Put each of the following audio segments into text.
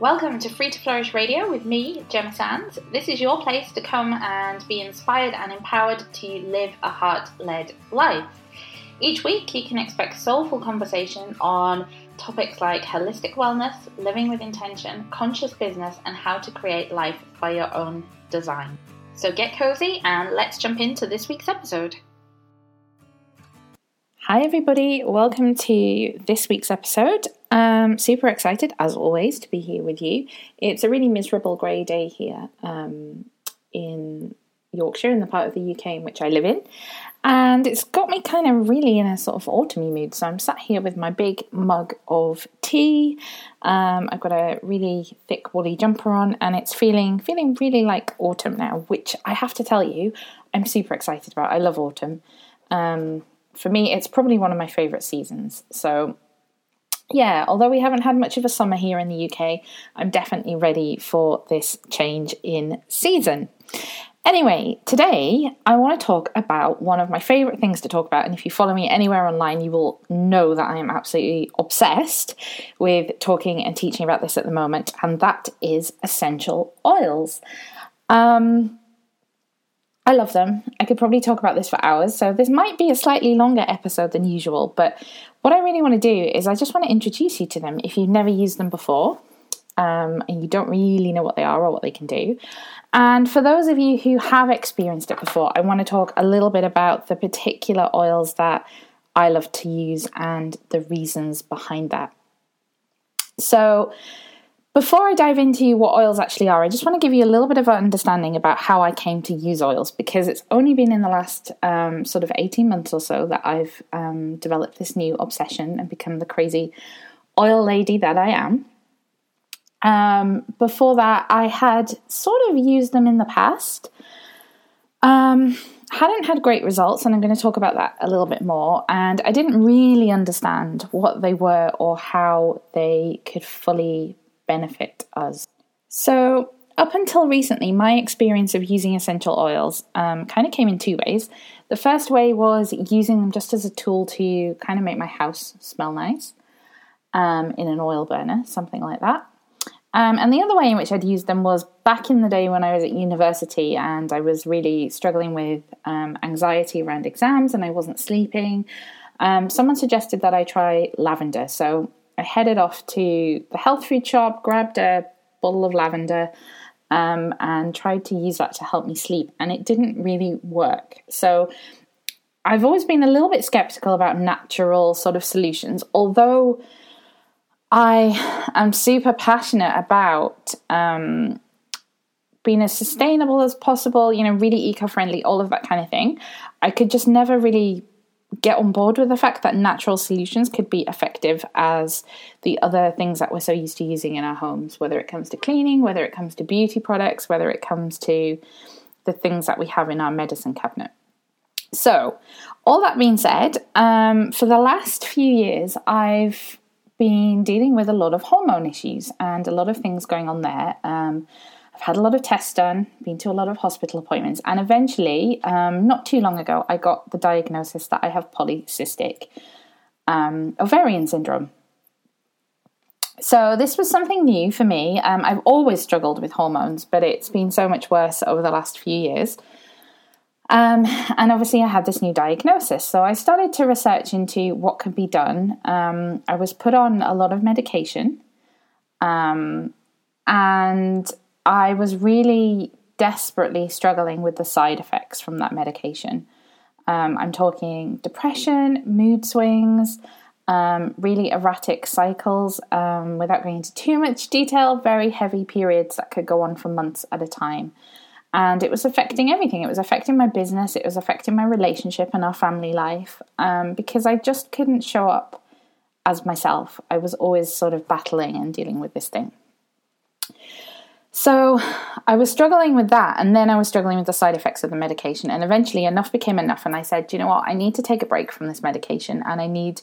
Welcome to Free to Flourish Radio with me, Gemma Sands. This is your place to come and be inspired and empowered to live a heart led life. Each week, you can expect soulful conversation on topics like holistic wellness, living with intention, conscious business, and how to create life by your own design. So get cozy and let's jump into this week's episode. Hi, everybody. Welcome to this week's episode. Um, super excited, as always, to be here with you. It's a really miserable grey day here um, in Yorkshire, in the part of the UK in which I live in. And it's got me kind of really in a sort of autumny mood. So I'm sat here with my big mug of tea. Um, I've got a really thick woolly jumper on, and it's feeling feeling really like autumn now, which I have to tell you, I'm super excited about. I love autumn. Um, for me, it's probably one of my favourite seasons. So, yeah, although we haven't had much of a summer here in the UK, I'm definitely ready for this change in season. Anyway, today I want to talk about one of my favourite things to talk about. And if you follow me anywhere online, you will know that I am absolutely obsessed with talking and teaching about this at the moment, and that is essential oils. Um, I love them. I could probably talk about this for hours, so this might be a slightly longer episode than usual. But what I really want to do is I just want to introduce you to them if you've never used them before um, and you don't really know what they are or what they can do. And for those of you who have experienced it before, I want to talk a little bit about the particular oils that I love to use and the reasons behind that. So, before I dive into what oils actually are, I just want to give you a little bit of an understanding about how I came to use oils because it's only been in the last um, sort of 18 months or so that I've um, developed this new obsession and become the crazy oil lady that I am. Um, before that, I had sort of used them in the past. Um, hadn't had great results, and I'm going to talk about that a little bit more. And I didn't really understand what they were or how they could fully benefit us. So, up until recently, my experience of using essential oils um, kind of came in two ways. The first way was using them just as a tool to kind of make my house smell nice um, in an oil burner, something like that. Um, and the other way in which I'd used them was back in the day when I was at university and I was really struggling with um, anxiety around exams and I wasn't sleeping. Um, someone suggested that I try lavender. So I headed off to the health food shop, grabbed a bottle of lavender, um, and tried to use that to help me sleep, and it didn't really work. So I've always been a little bit skeptical about natural sort of solutions, although I am super passionate about um, being as sustainable as possible, you know, really eco friendly, all of that kind of thing. I could just never really get on board with the fact that natural solutions could be effective as the other things that we're so used to using in our homes, whether it comes to cleaning, whether it comes to beauty products, whether it comes to the things that we have in our medicine cabinet. So, all that being said, um, for the last few years, I've been dealing with a lot of hormone issues and a lot of things going on there. Um, I've had a lot of tests done, been to a lot of hospital appointments, and eventually, um, not too long ago, I got the diagnosis that I have polycystic um, ovarian syndrome. So, this was something new for me. Um, I've always struggled with hormones, but it's been so much worse over the last few years. Um, and obviously, I had this new diagnosis. So, I started to research into what could be done. Um, I was put on a lot of medication. Um, and I was really desperately struggling with the side effects from that medication. Um, I'm talking depression, mood swings, um, really erratic cycles, um, without going into too much detail, very heavy periods that could go on for months at a time. And it was affecting everything. It was affecting my business, it was affecting my relationship and our family life um, because I just couldn't show up as myself. I was always sort of battling and dealing with this thing. So I was struggling with that, and then I was struggling with the side effects of the medication. And eventually, enough became enough, and I said, you know what, I need to take a break from this medication, and I need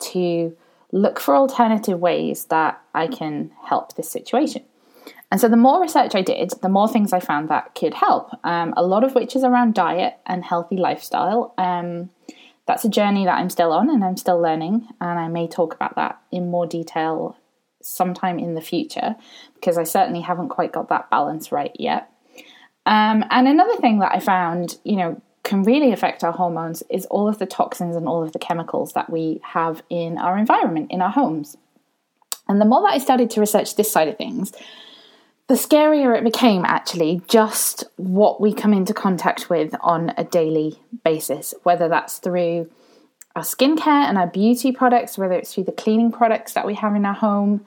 to look for alternative ways that I can help this situation. And so, the more research I did, the more things I found that could help. Um, a lot of which is around diet and healthy lifestyle. Um, that's a journey that I'm still on and I'm still learning, and I may talk about that in more detail sometime in the future because I certainly haven't quite got that balance right yet. Um, and another thing that I found, you know, can really affect our hormones is all of the toxins and all of the chemicals that we have in our environment, in our homes. And the more that I started to research this side of things, the scarier it became actually just what we come into contact with on a daily basis, whether that's through our skincare and our beauty products, whether it's through the cleaning products that we have in our home,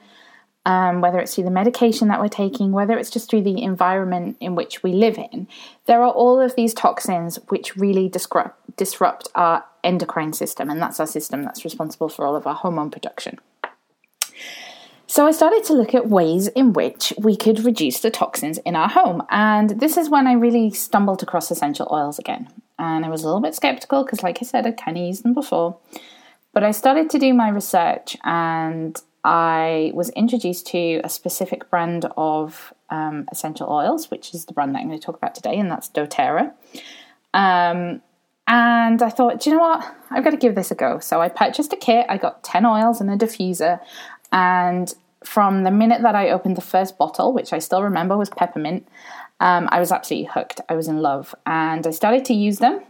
um, whether it's through the medication that we're taking, whether it's just through the environment in which we live in, there are all of these toxins which really disrupt, disrupt our endocrine system, and that's our system that's responsible for all of our hormone production. So I started to look at ways in which we could reduce the toxins in our home. And this is when I really stumbled across essential oils again. And I was a little bit skeptical because, like I said, I'd kind of used them before. But I started to do my research and I was introduced to a specific brand of um, essential oils, which is the brand that I'm going to talk about today, and that's doTERRA. Um, and I thought, do you know what? I've got to give this a go. So I purchased a kit. I got 10 oils and a diffuser. And from the minute that I opened the first bottle, which I still remember was peppermint, um, I was absolutely hooked. I was in love. And I started to use them.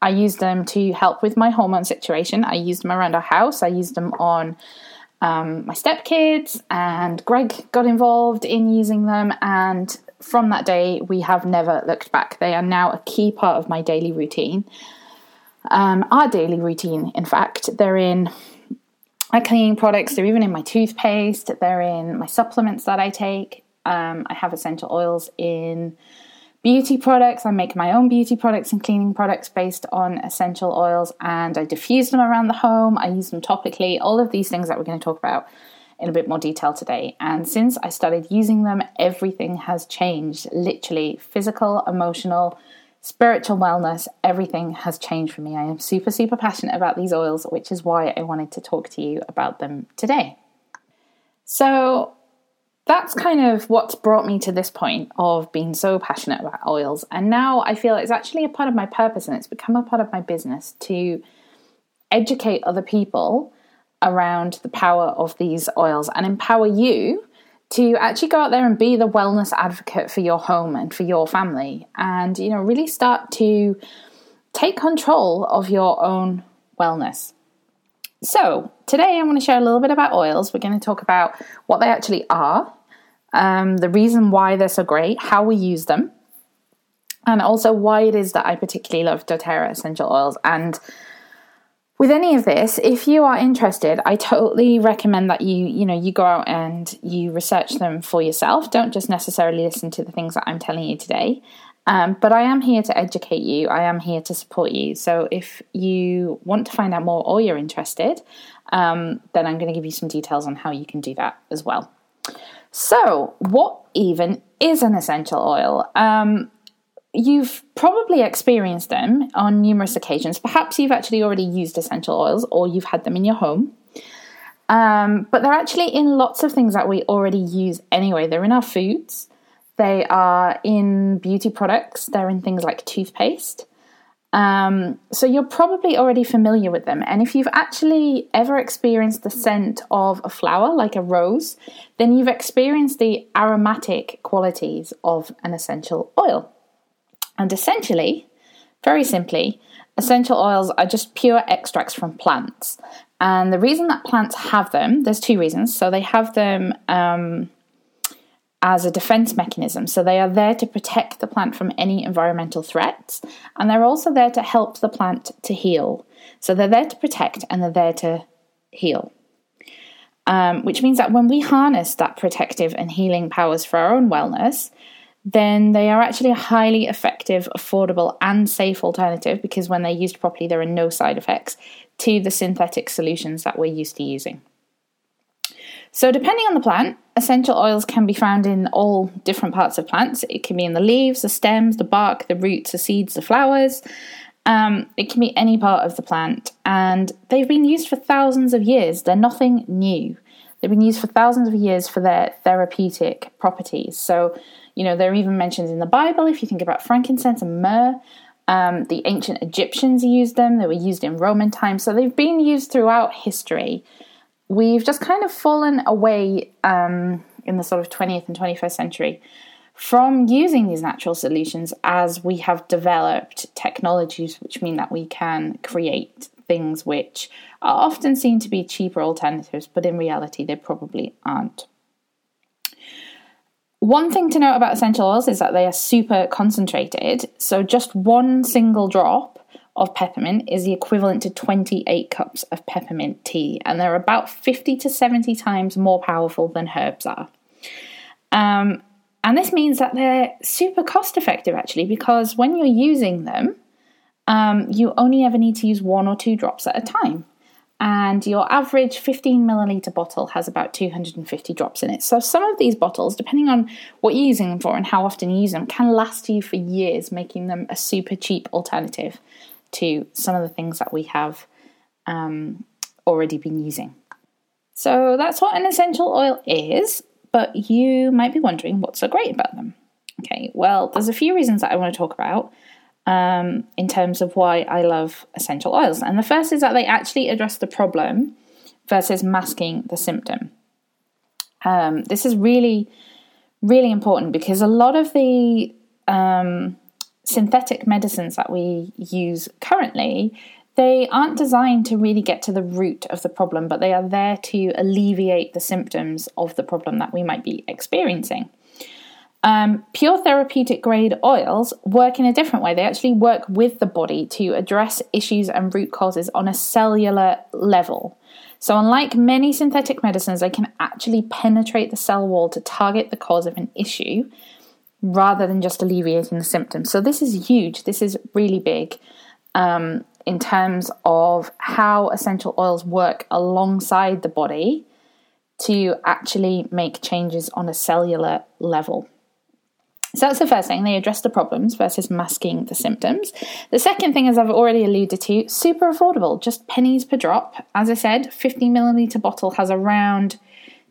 I used them to help with my hormone situation. I used them around our house. I used them on um, my stepkids, and Greg got involved in using them. And from that day, we have never looked back. They are now a key part of my daily routine. Um, our daily routine, in fact, they're in my cleaning products, they're even in my toothpaste, they're in my supplements that I take. Um, I have essential oils in beauty products. I make my own beauty products and cleaning products based on essential oils and I diffuse them around the home. I use them topically, all of these things that we're going to talk about in a bit more detail today. And since I started using them, everything has changed literally physical, emotional, spiritual wellness, everything has changed for me. I am super, super passionate about these oils, which is why I wanted to talk to you about them today. So, that's kind of what's brought me to this point of being so passionate about oils. And now I feel it's actually a part of my purpose and it's become a part of my business to educate other people around the power of these oils and empower you to actually go out there and be the wellness advocate for your home and for your family and you know really start to take control of your own wellness so today i want to share a little bit about oils we're going to talk about what they actually are um, the reason why they're so great how we use them and also why it is that i particularly love doterra essential oils and with any of this, if you are interested, I totally recommend that you, you know, you go out and you research them for yourself. Don't just necessarily listen to the things that I'm telling you today. Um, but I am here to educate you. I am here to support you. So if you want to find out more or you're interested, um, then I'm going to give you some details on how you can do that as well. So, what even is an essential oil? Um, You've probably experienced them on numerous occasions. Perhaps you've actually already used essential oils or you've had them in your home. Um, but they're actually in lots of things that we already use anyway. They're in our foods, they are in beauty products, they're in things like toothpaste. Um, so you're probably already familiar with them. And if you've actually ever experienced the scent of a flower, like a rose, then you've experienced the aromatic qualities of an essential oil. And essentially, very simply, essential oils are just pure extracts from plants. And the reason that plants have them, there's two reasons. So they have them um, as a defense mechanism. So they are there to protect the plant from any environmental threats. And they're also there to help the plant to heal. So they're there to protect and they're there to heal. Um, which means that when we harness that protective and healing powers for our own wellness, then they are actually a highly effective, affordable, and safe alternative because when they're used properly, there are no side effects to the synthetic solutions that we're used to using. So, depending on the plant, essential oils can be found in all different parts of plants. It can be in the leaves, the stems, the bark, the roots, the seeds, the flowers. Um, it can be any part of the plant, and they've been used for thousands of years. They're nothing new. They've been used for thousands of years for their therapeutic properties. So, you know, they're even mentioned in the Bible. If you think about frankincense and myrrh, um, the ancient Egyptians used them. They were used in Roman times. So they've been used throughout history. We've just kind of fallen away um, in the sort of 20th and 21st century from using these natural solutions as we have developed technologies which mean that we can create things which are often seen to be cheaper alternatives, but in reality, they probably aren't. One thing to note about essential oils is that they are super concentrated, so just one single drop of peppermint is the equivalent to 28 cups of peppermint tea, and they're about 50 to 70 times more powerful than herbs are. Um, and this means that they're super cost effective actually, because when you're using them, um, you only ever need to use one or two drops at a time. And your average 15 milliliter bottle has about 250 drops in it. So, some of these bottles, depending on what you're using them for and how often you use them, can last you for years, making them a super cheap alternative to some of the things that we have um, already been using. So that's what an essential oil is, but you might be wondering what's so great about them. Okay, well, there's a few reasons that I want to talk about um, in terms of why I love essential oils. And the first is that they actually address the problem versus masking the symptom. Um, this is really, really important because a lot of the um, synthetic medicines that we use currently, they aren't designed to really get to the root of the problem, but they are there to alleviate the symptoms of the problem that we might be experiencing. Um, pure therapeutic grade oils work in a different way. They actually work with the body to address issues and root causes on a cellular level. So, unlike many synthetic medicines, they can actually penetrate the cell wall to target the cause of an issue rather than just alleviating the symptoms. So, this is huge. This is really big um, in terms of how essential oils work alongside the body to actually make changes on a cellular level. So that's the first thing. They address the problems versus masking the symptoms. The second thing, as I've already alluded to, super affordable, just pennies per drop. As I said, 50 milliliter bottle has around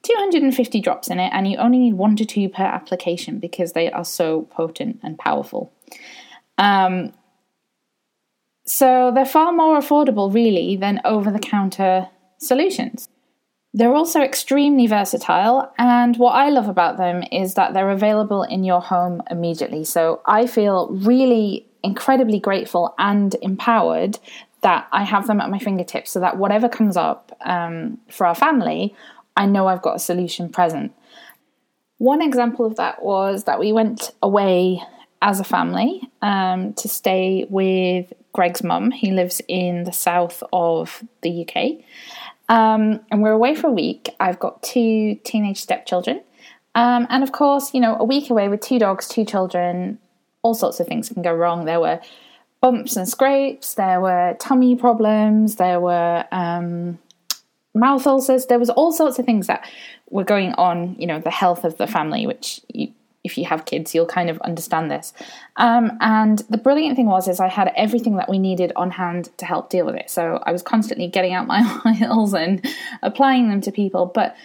250 drops in it, and you only need one to two per application because they are so potent and powerful. Um, so they're far more affordable, really, than over the counter solutions. They're also extremely versatile, and what I love about them is that they're available in your home immediately. So I feel really incredibly grateful and empowered that I have them at my fingertips so that whatever comes up um, for our family, I know I've got a solution present. One example of that was that we went away as a family um, to stay with Greg's mum. He lives in the south of the UK. Um, and we're away for a week. I've got two teenage stepchildren. Um, and of course, you know, a week away with two dogs, two children, all sorts of things can go wrong. There were bumps and scrapes, there were tummy problems, there were um, mouth ulcers, there was all sorts of things that were going on, you know, the health of the family, which you, if you have kids, you'll kind of understand this. Um, and the brilliant thing was, is I had everything that we needed on hand to help deal with it. So I was constantly getting out my oils and applying them to people. But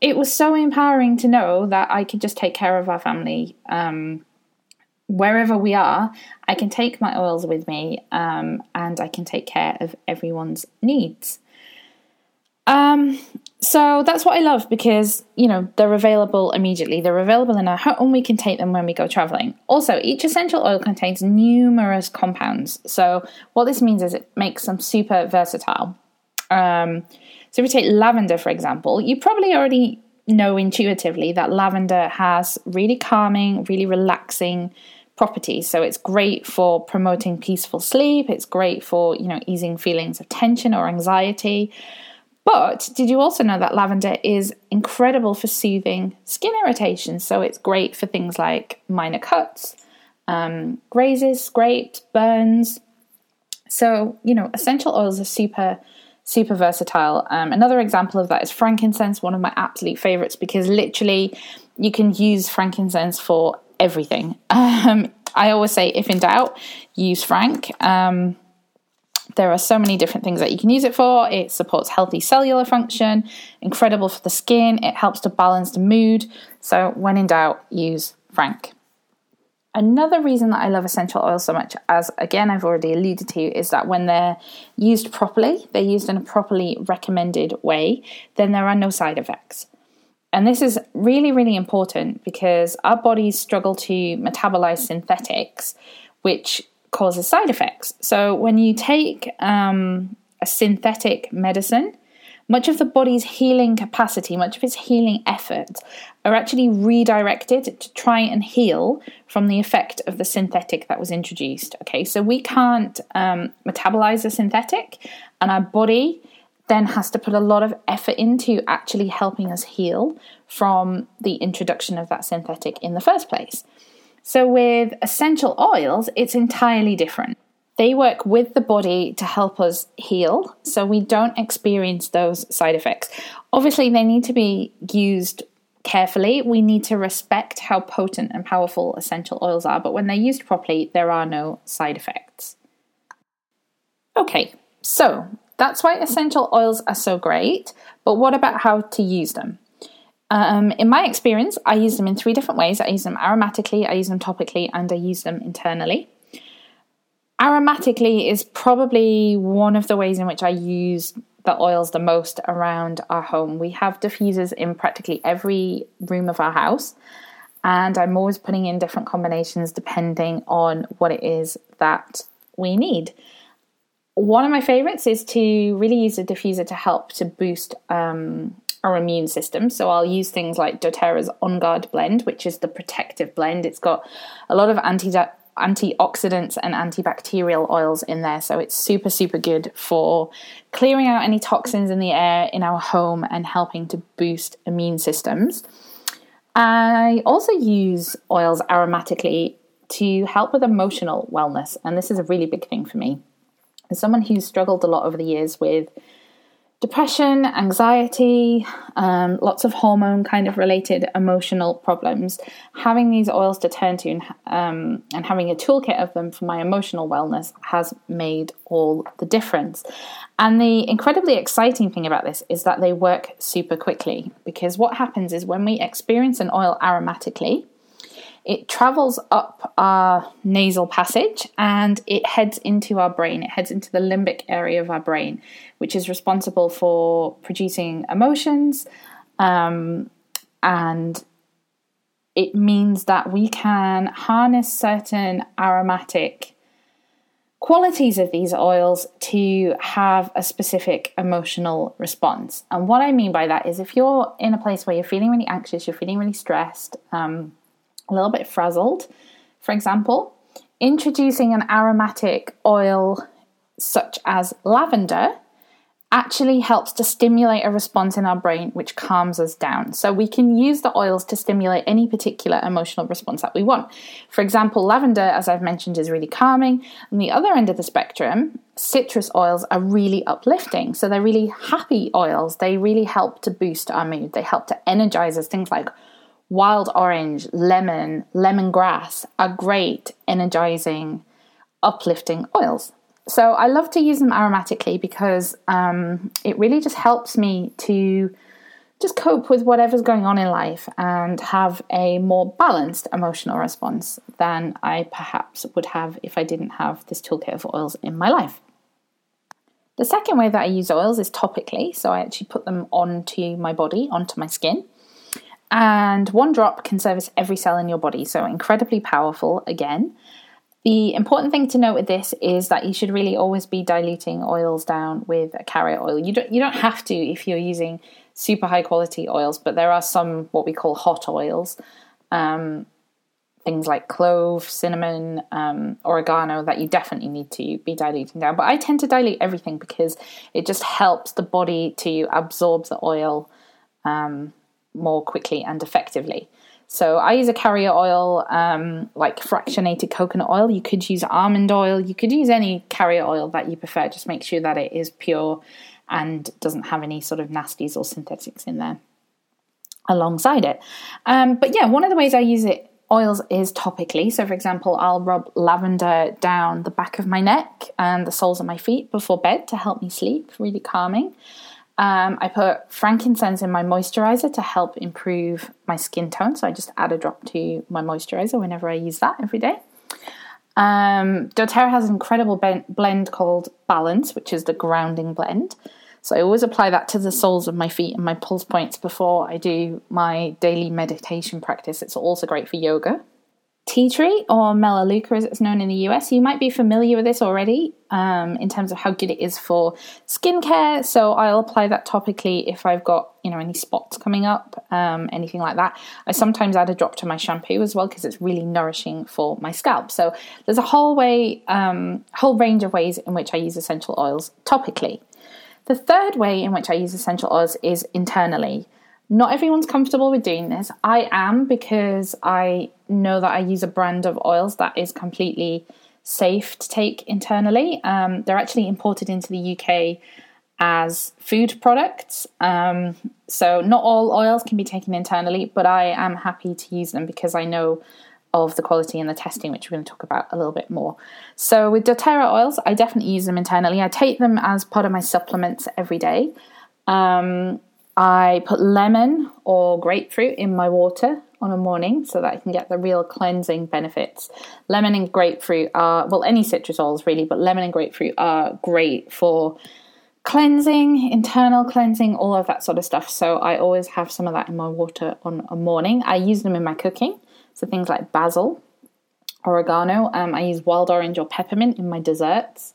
it was so empowering to know that I could just take care of our family um, wherever we are. I can take my oils with me, um, and I can take care of everyone's needs. Um, so that's what I love because, you know, they're available immediately. They're available in our home. And we can take them when we go traveling. Also, each essential oil contains numerous compounds. So what this means is it makes them super versatile. Um, so if we take lavender, for example, you probably already know intuitively that lavender has really calming, really relaxing properties. So it's great for promoting peaceful sleep. It's great for, you know, easing feelings of tension or anxiety. But did you also know that lavender is incredible for soothing skin irritation? So it's great for things like minor cuts, um, grazes, scrapes, burns. So, you know, essential oils are super, super versatile. Um, another example of that is frankincense, one of my absolute favorites, because literally you can use frankincense for everything. Um, I always say, if in doubt, use frank. Um, there are so many different things that you can use it for. It supports healthy cellular function, incredible for the skin, it helps to balance the mood. So, when in doubt, use Frank. Another reason that I love essential oils so much, as again I've already alluded to, is that when they're used properly, they're used in a properly recommended way, then there are no side effects. And this is really, really important because our bodies struggle to metabolize synthetics, which causes side effects. So when you take um, a synthetic medicine, much of the body's healing capacity, much of its healing effort are actually redirected to try and heal from the effect of the synthetic that was introduced. Okay, so we can't um, metabolize a synthetic, and our body then has to put a lot of effort into actually helping us heal from the introduction of that synthetic in the first place. So, with essential oils, it's entirely different. They work with the body to help us heal, so we don't experience those side effects. Obviously, they need to be used carefully. We need to respect how potent and powerful essential oils are, but when they're used properly, there are no side effects. Okay, so that's why essential oils are so great, but what about how to use them? Um, in my experience, I use them in three different ways. I use them aromatically, I use them topically, and I use them internally. Aromatically is probably one of the ways in which I use the oils the most around our home. We have diffusers in practically every room of our house, and I'm always putting in different combinations depending on what it is that we need. One of my favorites is to really use a diffuser to help to boost um, our immune system. So I'll use things like doTERRA's On Guard blend, which is the protective blend. It's got a lot of anti antioxidants and antibacterial oils in there. So it's super, super good for clearing out any toxins in the air in our home and helping to boost immune systems. I also use oils aromatically to help with emotional wellness, and this is a really big thing for me. As someone who's struggled a lot over the years with depression, anxiety, um, lots of hormone kind of related emotional problems. Having these oils to turn to and, um, and having a toolkit of them for my emotional wellness has made all the difference. And the incredibly exciting thing about this is that they work super quickly because what happens is when we experience an oil aromatically, it travels up our nasal passage and it heads into our brain. It heads into the limbic area of our brain, which is responsible for producing emotions. Um, and it means that we can harness certain aromatic qualities of these oils to have a specific emotional response. And what I mean by that is if you're in a place where you're feeling really anxious, you're feeling really stressed, um, a little bit frazzled. For example, introducing an aromatic oil such as lavender actually helps to stimulate a response in our brain which calms us down. So we can use the oils to stimulate any particular emotional response that we want. For example, lavender, as I've mentioned, is really calming. On the other end of the spectrum, citrus oils are really uplifting. So they're really happy oils. They really help to boost our mood. They help to energize us. Things like wild orange, lemon, lemongrass are great, energizing, uplifting oils. So I love to use them aromatically because um, it really just helps me to just cope with whatever's going on in life and have a more balanced emotional response than I perhaps would have if I didn't have this toolkit of oils in my life. The second way that I use oils is topically, so I actually put them onto my body, onto my skin. And one drop can service every cell in your body, so incredibly powerful again. The important thing to note with this is that you should really always be diluting oils down with a carrier oil. You don't you don't have to if you're using super high quality oils, but there are some what we call hot oils, um, things like clove, cinnamon, um, oregano that you definitely need to be diluting down. But I tend to dilute everything because it just helps the body to absorb the oil um, more quickly and effectively. So I use a carrier oil, um, like fractionated coconut oil. You could use almond oil. You could use any carrier oil that you prefer. Just make sure that it is pure and doesn't have any sort of nasties or synthetics in there alongside it. Um, but yeah, one of the ways I use it oils is topically. So, for example, I'll rub lavender down the back of my neck and the soles of my feet before bed to help me sleep, really calming. Um, I put frankincense in my moisturizer to help improve my skin tone. So I just add a drop to my moisturizer whenever I use that every day. Um, doTERRA has an incredible blend called Balance, which is the grounding blend. So I always apply that to the soles of my feet and my pulse points before I do my daily meditation practice. It's also great for yoga. Tea tree, or Melaleuca as it's known in the US, you might be familiar with this already um, in terms of how good it is for skincare. So I'll apply that topically if I've got you know any spots coming up, um, anything like that. I sometimes add a drop to my shampoo as well because it's really nourishing for my scalp. So there's a whole way, um, whole range of ways in which I use essential oils topically. The third way in which I use essential oils is internally. Not everyone's comfortable with doing this. I am because I know that I use a brand of oils that is completely safe to take internally. Um, they're actually imported into the UK as food products. Um, so, not all oils can be taken internally, but I am happy to use them because I know of the quality and the testing, which we're going to talk about a little bit more. So, with doTERRA oils, I definitely use them internally. I take them as part of my supplements every day. Um, I put lemon or grapefruit in my water on a morning so that I can get the real cleansing benefits. Lemon and grapefruit are, well, any citrus oils really, but lemon and grapefruit are great for cleansing, internal cleansing, all of that sort of stuff. So I always have some of that in my water on a morning. I use them in my cooking, so things like basil, oregano. Um, I use wild orange or peppermint in my desserts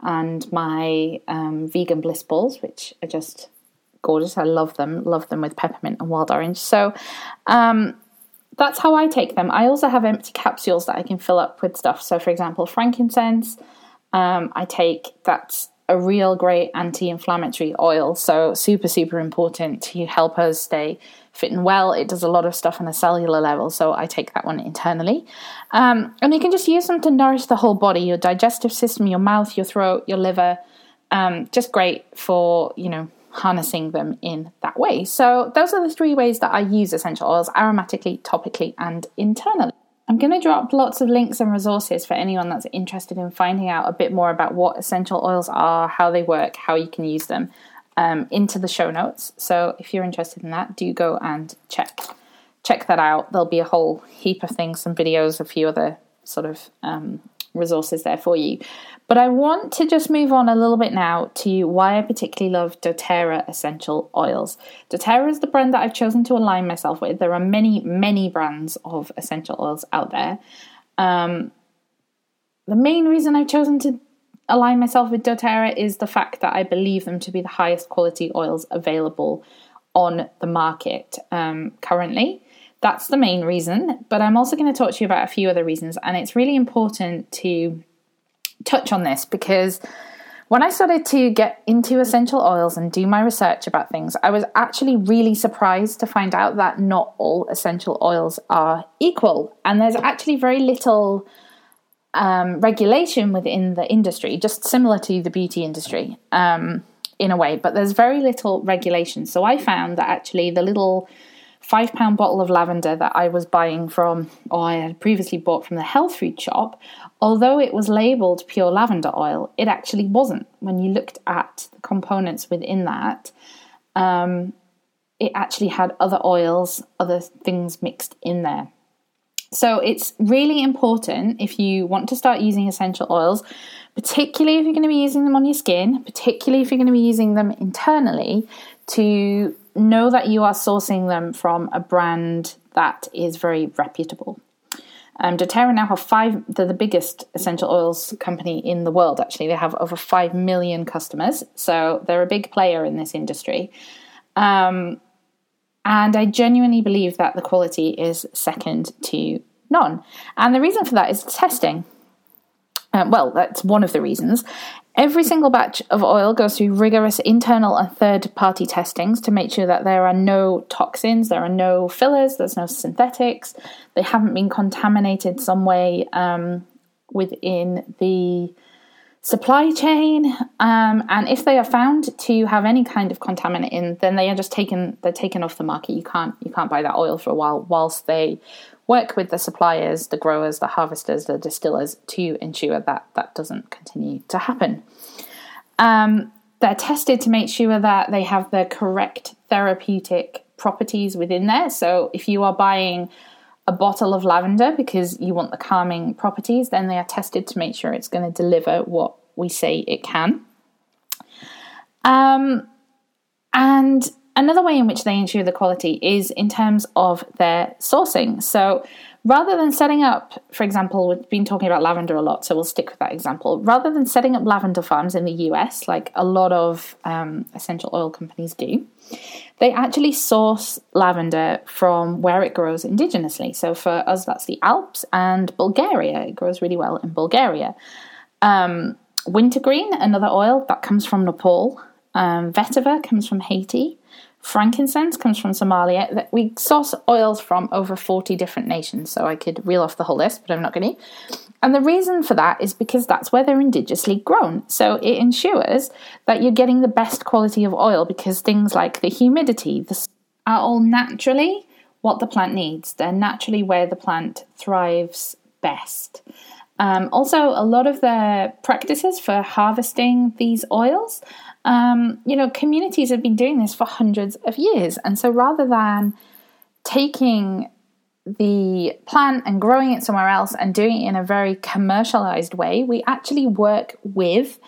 and my um, vegan bliss balls, which are just gorgeous. I love them, love them with peppermint and wild orange. So um, that's how I take them. I also have empty capsules that I can fill up with stuff. So, for example, frankincense, um, I take that's a real great anti inflammatory oil. So, super, super important to help us stay fit and well. It does a lot of stuff on a cellular level. So, I take that one internally. Um, and you can just use them to nourish the whole body your digestive system, your mouth, your throat, your liver. Um, just great for, you know, harnessing them in that way. So, those are the three ways that I use essential oils aromatically, topically, and internally. I'm going to drop lots of links and resources for anyone that's interested in finding out a bit more about what essential oils are, how they work, how you can use them um, into the show notes. So, if you're interested in that, do go and check check that out. There'll be a whole heap of things, some videos, a few other sort of um, resources there for you. But I want to just move on a little bit now to why I particularly love doTERRA essential oils. doTERRA is the brand that I've chosen to align myself with. There are many, many brands of essential oils out there. Um, the main reason I've chosen to align myself with doTERRA is the fact that I believe them to be the highest quality oils available on the market um, currently. That's the main reason, but I'm also going to talk to you about a few other reasons, and it's really important to touch on this because when I started to get into essential oils and do my research about things, I was actually really surprised to find out that not all essential oils are equal, and there's actually very little um, regulation within the industry, just similar to the beauty industry um, in a way, but there's very little regulation. So I found that actually the little five pound bottle of lavender that I was buying from, or I had previously bought from the health food shop, although it was labeled pure lavender oil, it actually wasn't. When you looked at the components within that, um, it actually had other oils, other things mixed in there. So it's really important if you want to start using essential oils, particularly if you're going to be using them on your skin, particularly if you're going to be using them internally, to know that you are sourcing them from a brand that is very reputable. Um, doTERRA now have five, they're the biggest essential oils company in the world, actually. They have over 5 million customers, so they're a big player in this industry. Um, and I genuinely believe that the quality is second to none. And the reason for that is testing. Uh, well, that's one of the reasons. Every single batch of oil goes through rigorous internal and third party testings to make sure that there are no toxins, there are no fillers, there's no synthetics, they haven't been contaminated some way um, within the supply chain. Um, and if they are found to have any kind of contaminant in, then they are just taken they're taken off the market. You can't you can't buy that oil for a while whilst they work with the suppliers, the growers, the harvesters, the distillers to ensure that that doesn't continue to happen. Um, they're tested to make sure that they have the correct therapeutic properties within there. So if you are buying a bottle of lavender because you want the calming properties, then they are tested to make sure it's going to deliver what we say it can. Um, and another way in which they ensure the quality is in terms of their sourcing. So rather than setting up, for example, we've been talking about lavender a lot, so we'll stick with that example. Rather than setting up lavender farms in the US, like a lot of um, essential oil companies do, they actually source lavender from where it grows indigenously. So for us, that's the Alps and Bulgaria. It grows really well in Bulgaria. Um, wintergreen, another oil that comes from Nepal. Um, vetiver comes from Haiti. Frankincense comes from Somalia. That We source oils from over 40 different nations, so I could reel off the whole list, but I'm not going to. And the reason for that is because that's where they're indigenously grown. So it ensures that you're getting the best quality of oil because things like the humidity the, are all naturally what the plant needs. They're naturally where the plant thrives best. Um, also, a lot of the practices for harvesting these oils um, you know, communities have been doing this for hundreds of years. And so rather than taking the plant and growing it somewhere else and doing it in a very commercialized way, we actually work with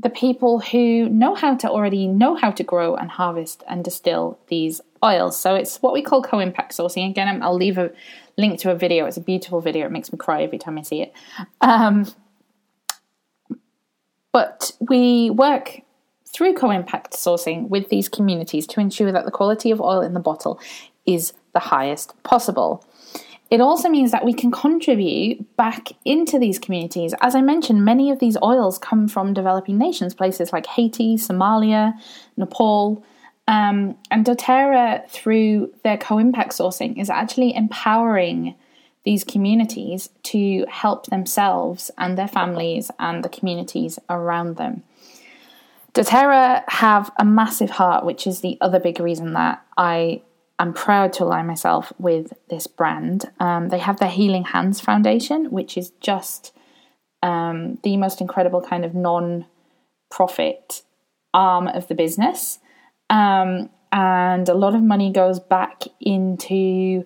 the people who know how to already know how to grow and harvest and distill these oils. So it's what we call co-impact sourcing. Again, I'll leave a link to a video. It's a beautiful video. It makes me cry every time I see it. Um, but we work through co impact sourcing with these communities to ensure that the quality of oil in the bottle is the highest possible. It also means that we can contribute back into these communities. As I mentioned, many of these oils come from developing nations, places like Haiti, Somalia, Nepal. Um, and doTERRA, through their co impact sourcing, is actually empowering these communities to help themselves and their families and the communities around them doTERRA have a massive heart, which is the other big reason that I am proud to align myself with this brand. Um, they have the Healing Hands Foundation, which is just um, the most incredible kind of non profit arm of the business. Um, and a lot of money goes back into,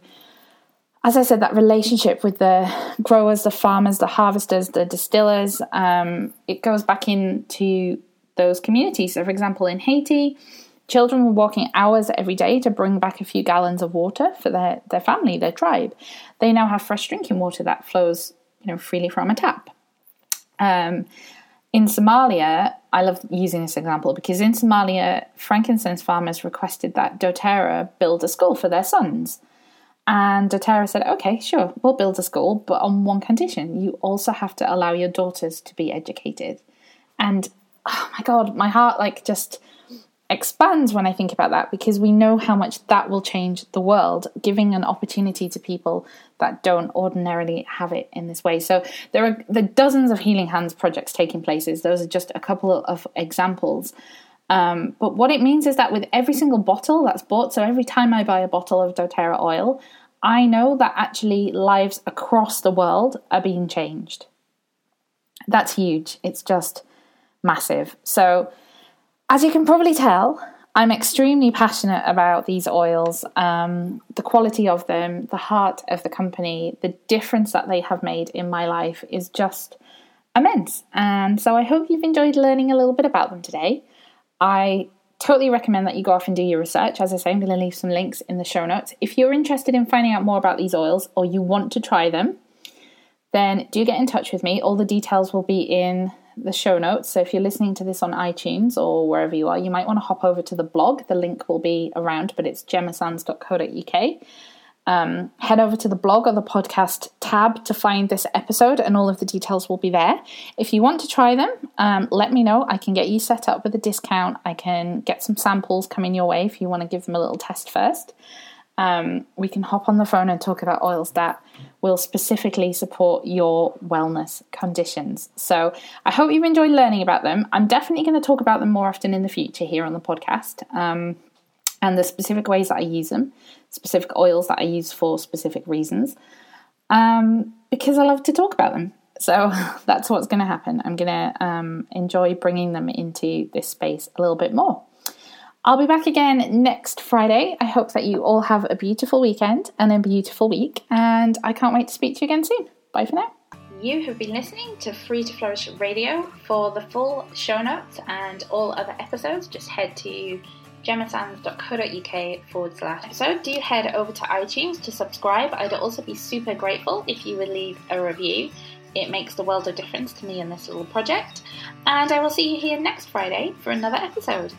as I said, that relationship with the growers, the farmers, the harvesters, the distillers. Um, it goes back into those communities. So, for example, in Haiti, children were walking hours every day to bring back a few gallons of water for their, their family, their tribe. They now have fresh drinking water that flows you know, freely from a tap. Um, in Somalia, I love using this example because in Somalia, frankincense farmers requested that doTERRA build a school for their sons. And doTERRA said, okay, sure, we'll build a school, but on one condition you also have to allow your daughters to be educated. And oh my god, my heart like just expands when I think about that because we know how much that will change the world, giving an opportunity to people that don't ordinarily have it in this way. So there are the dozens of Healing Hands projects taking places. Those are just a couple of examples. Um, but what it means is that with every single bottle that's bought, so every time I buy a bottle of doTERRA oil, I know that actually lives across the world are being changed. That's huge. It's just massive. So, as you can probably tell, I'm extremely passionate about these oils, um, the quality of them, the heart of the company, the difference that they have made in my life is just immense. And so I hope you've enjoyed learning a little bit about them today. I totally recommend that you go off and do your research. As I say, I'm going to leave some links in the show notes. If you're interested in finding out more about these oils or you want to try them, then do get in touch with me. All the details will be in the show notes. So if you're listening to this on iTunes or wherever you are, you might want to hop over to the blog. The link will be around, but it's gemmasands.co.uk. Um, head over to the blog or the podcast tab to find this episode, and all of the details will be there. If you want to try them, um, let me know. I can get you set up with a discount. I can get some samples coming your way if you want to give them a little test first um, we can hop on the phone and talk about oils that will specifically support your wellness conditions. So I hope you've enjoyed learning about them. I'm definitely going to talk about them more often in the future here on the podcast. Um, and the specific ways that I use them, specific oils that I use for specific reasons, um, because I love to talk about them. So that's what's going to happen. I'm going to um, enjoy bringing them into this space a little bit more. I'll be back again next Friday. I hope that you all have a beautiful weekend and a beautiful week, and I can't wait to speak to you again soon. Bye for now. You have been listening to Free to Flourish Radio. For the full show notes and all other episodes, just head to gemmasands.co.uk forward slash episode. Do head over to iTunes to subscribe. I'd also be super grateful if you would leave a review. It makes the world of difference to me in this little project. And I will see you here next Friday for another episode.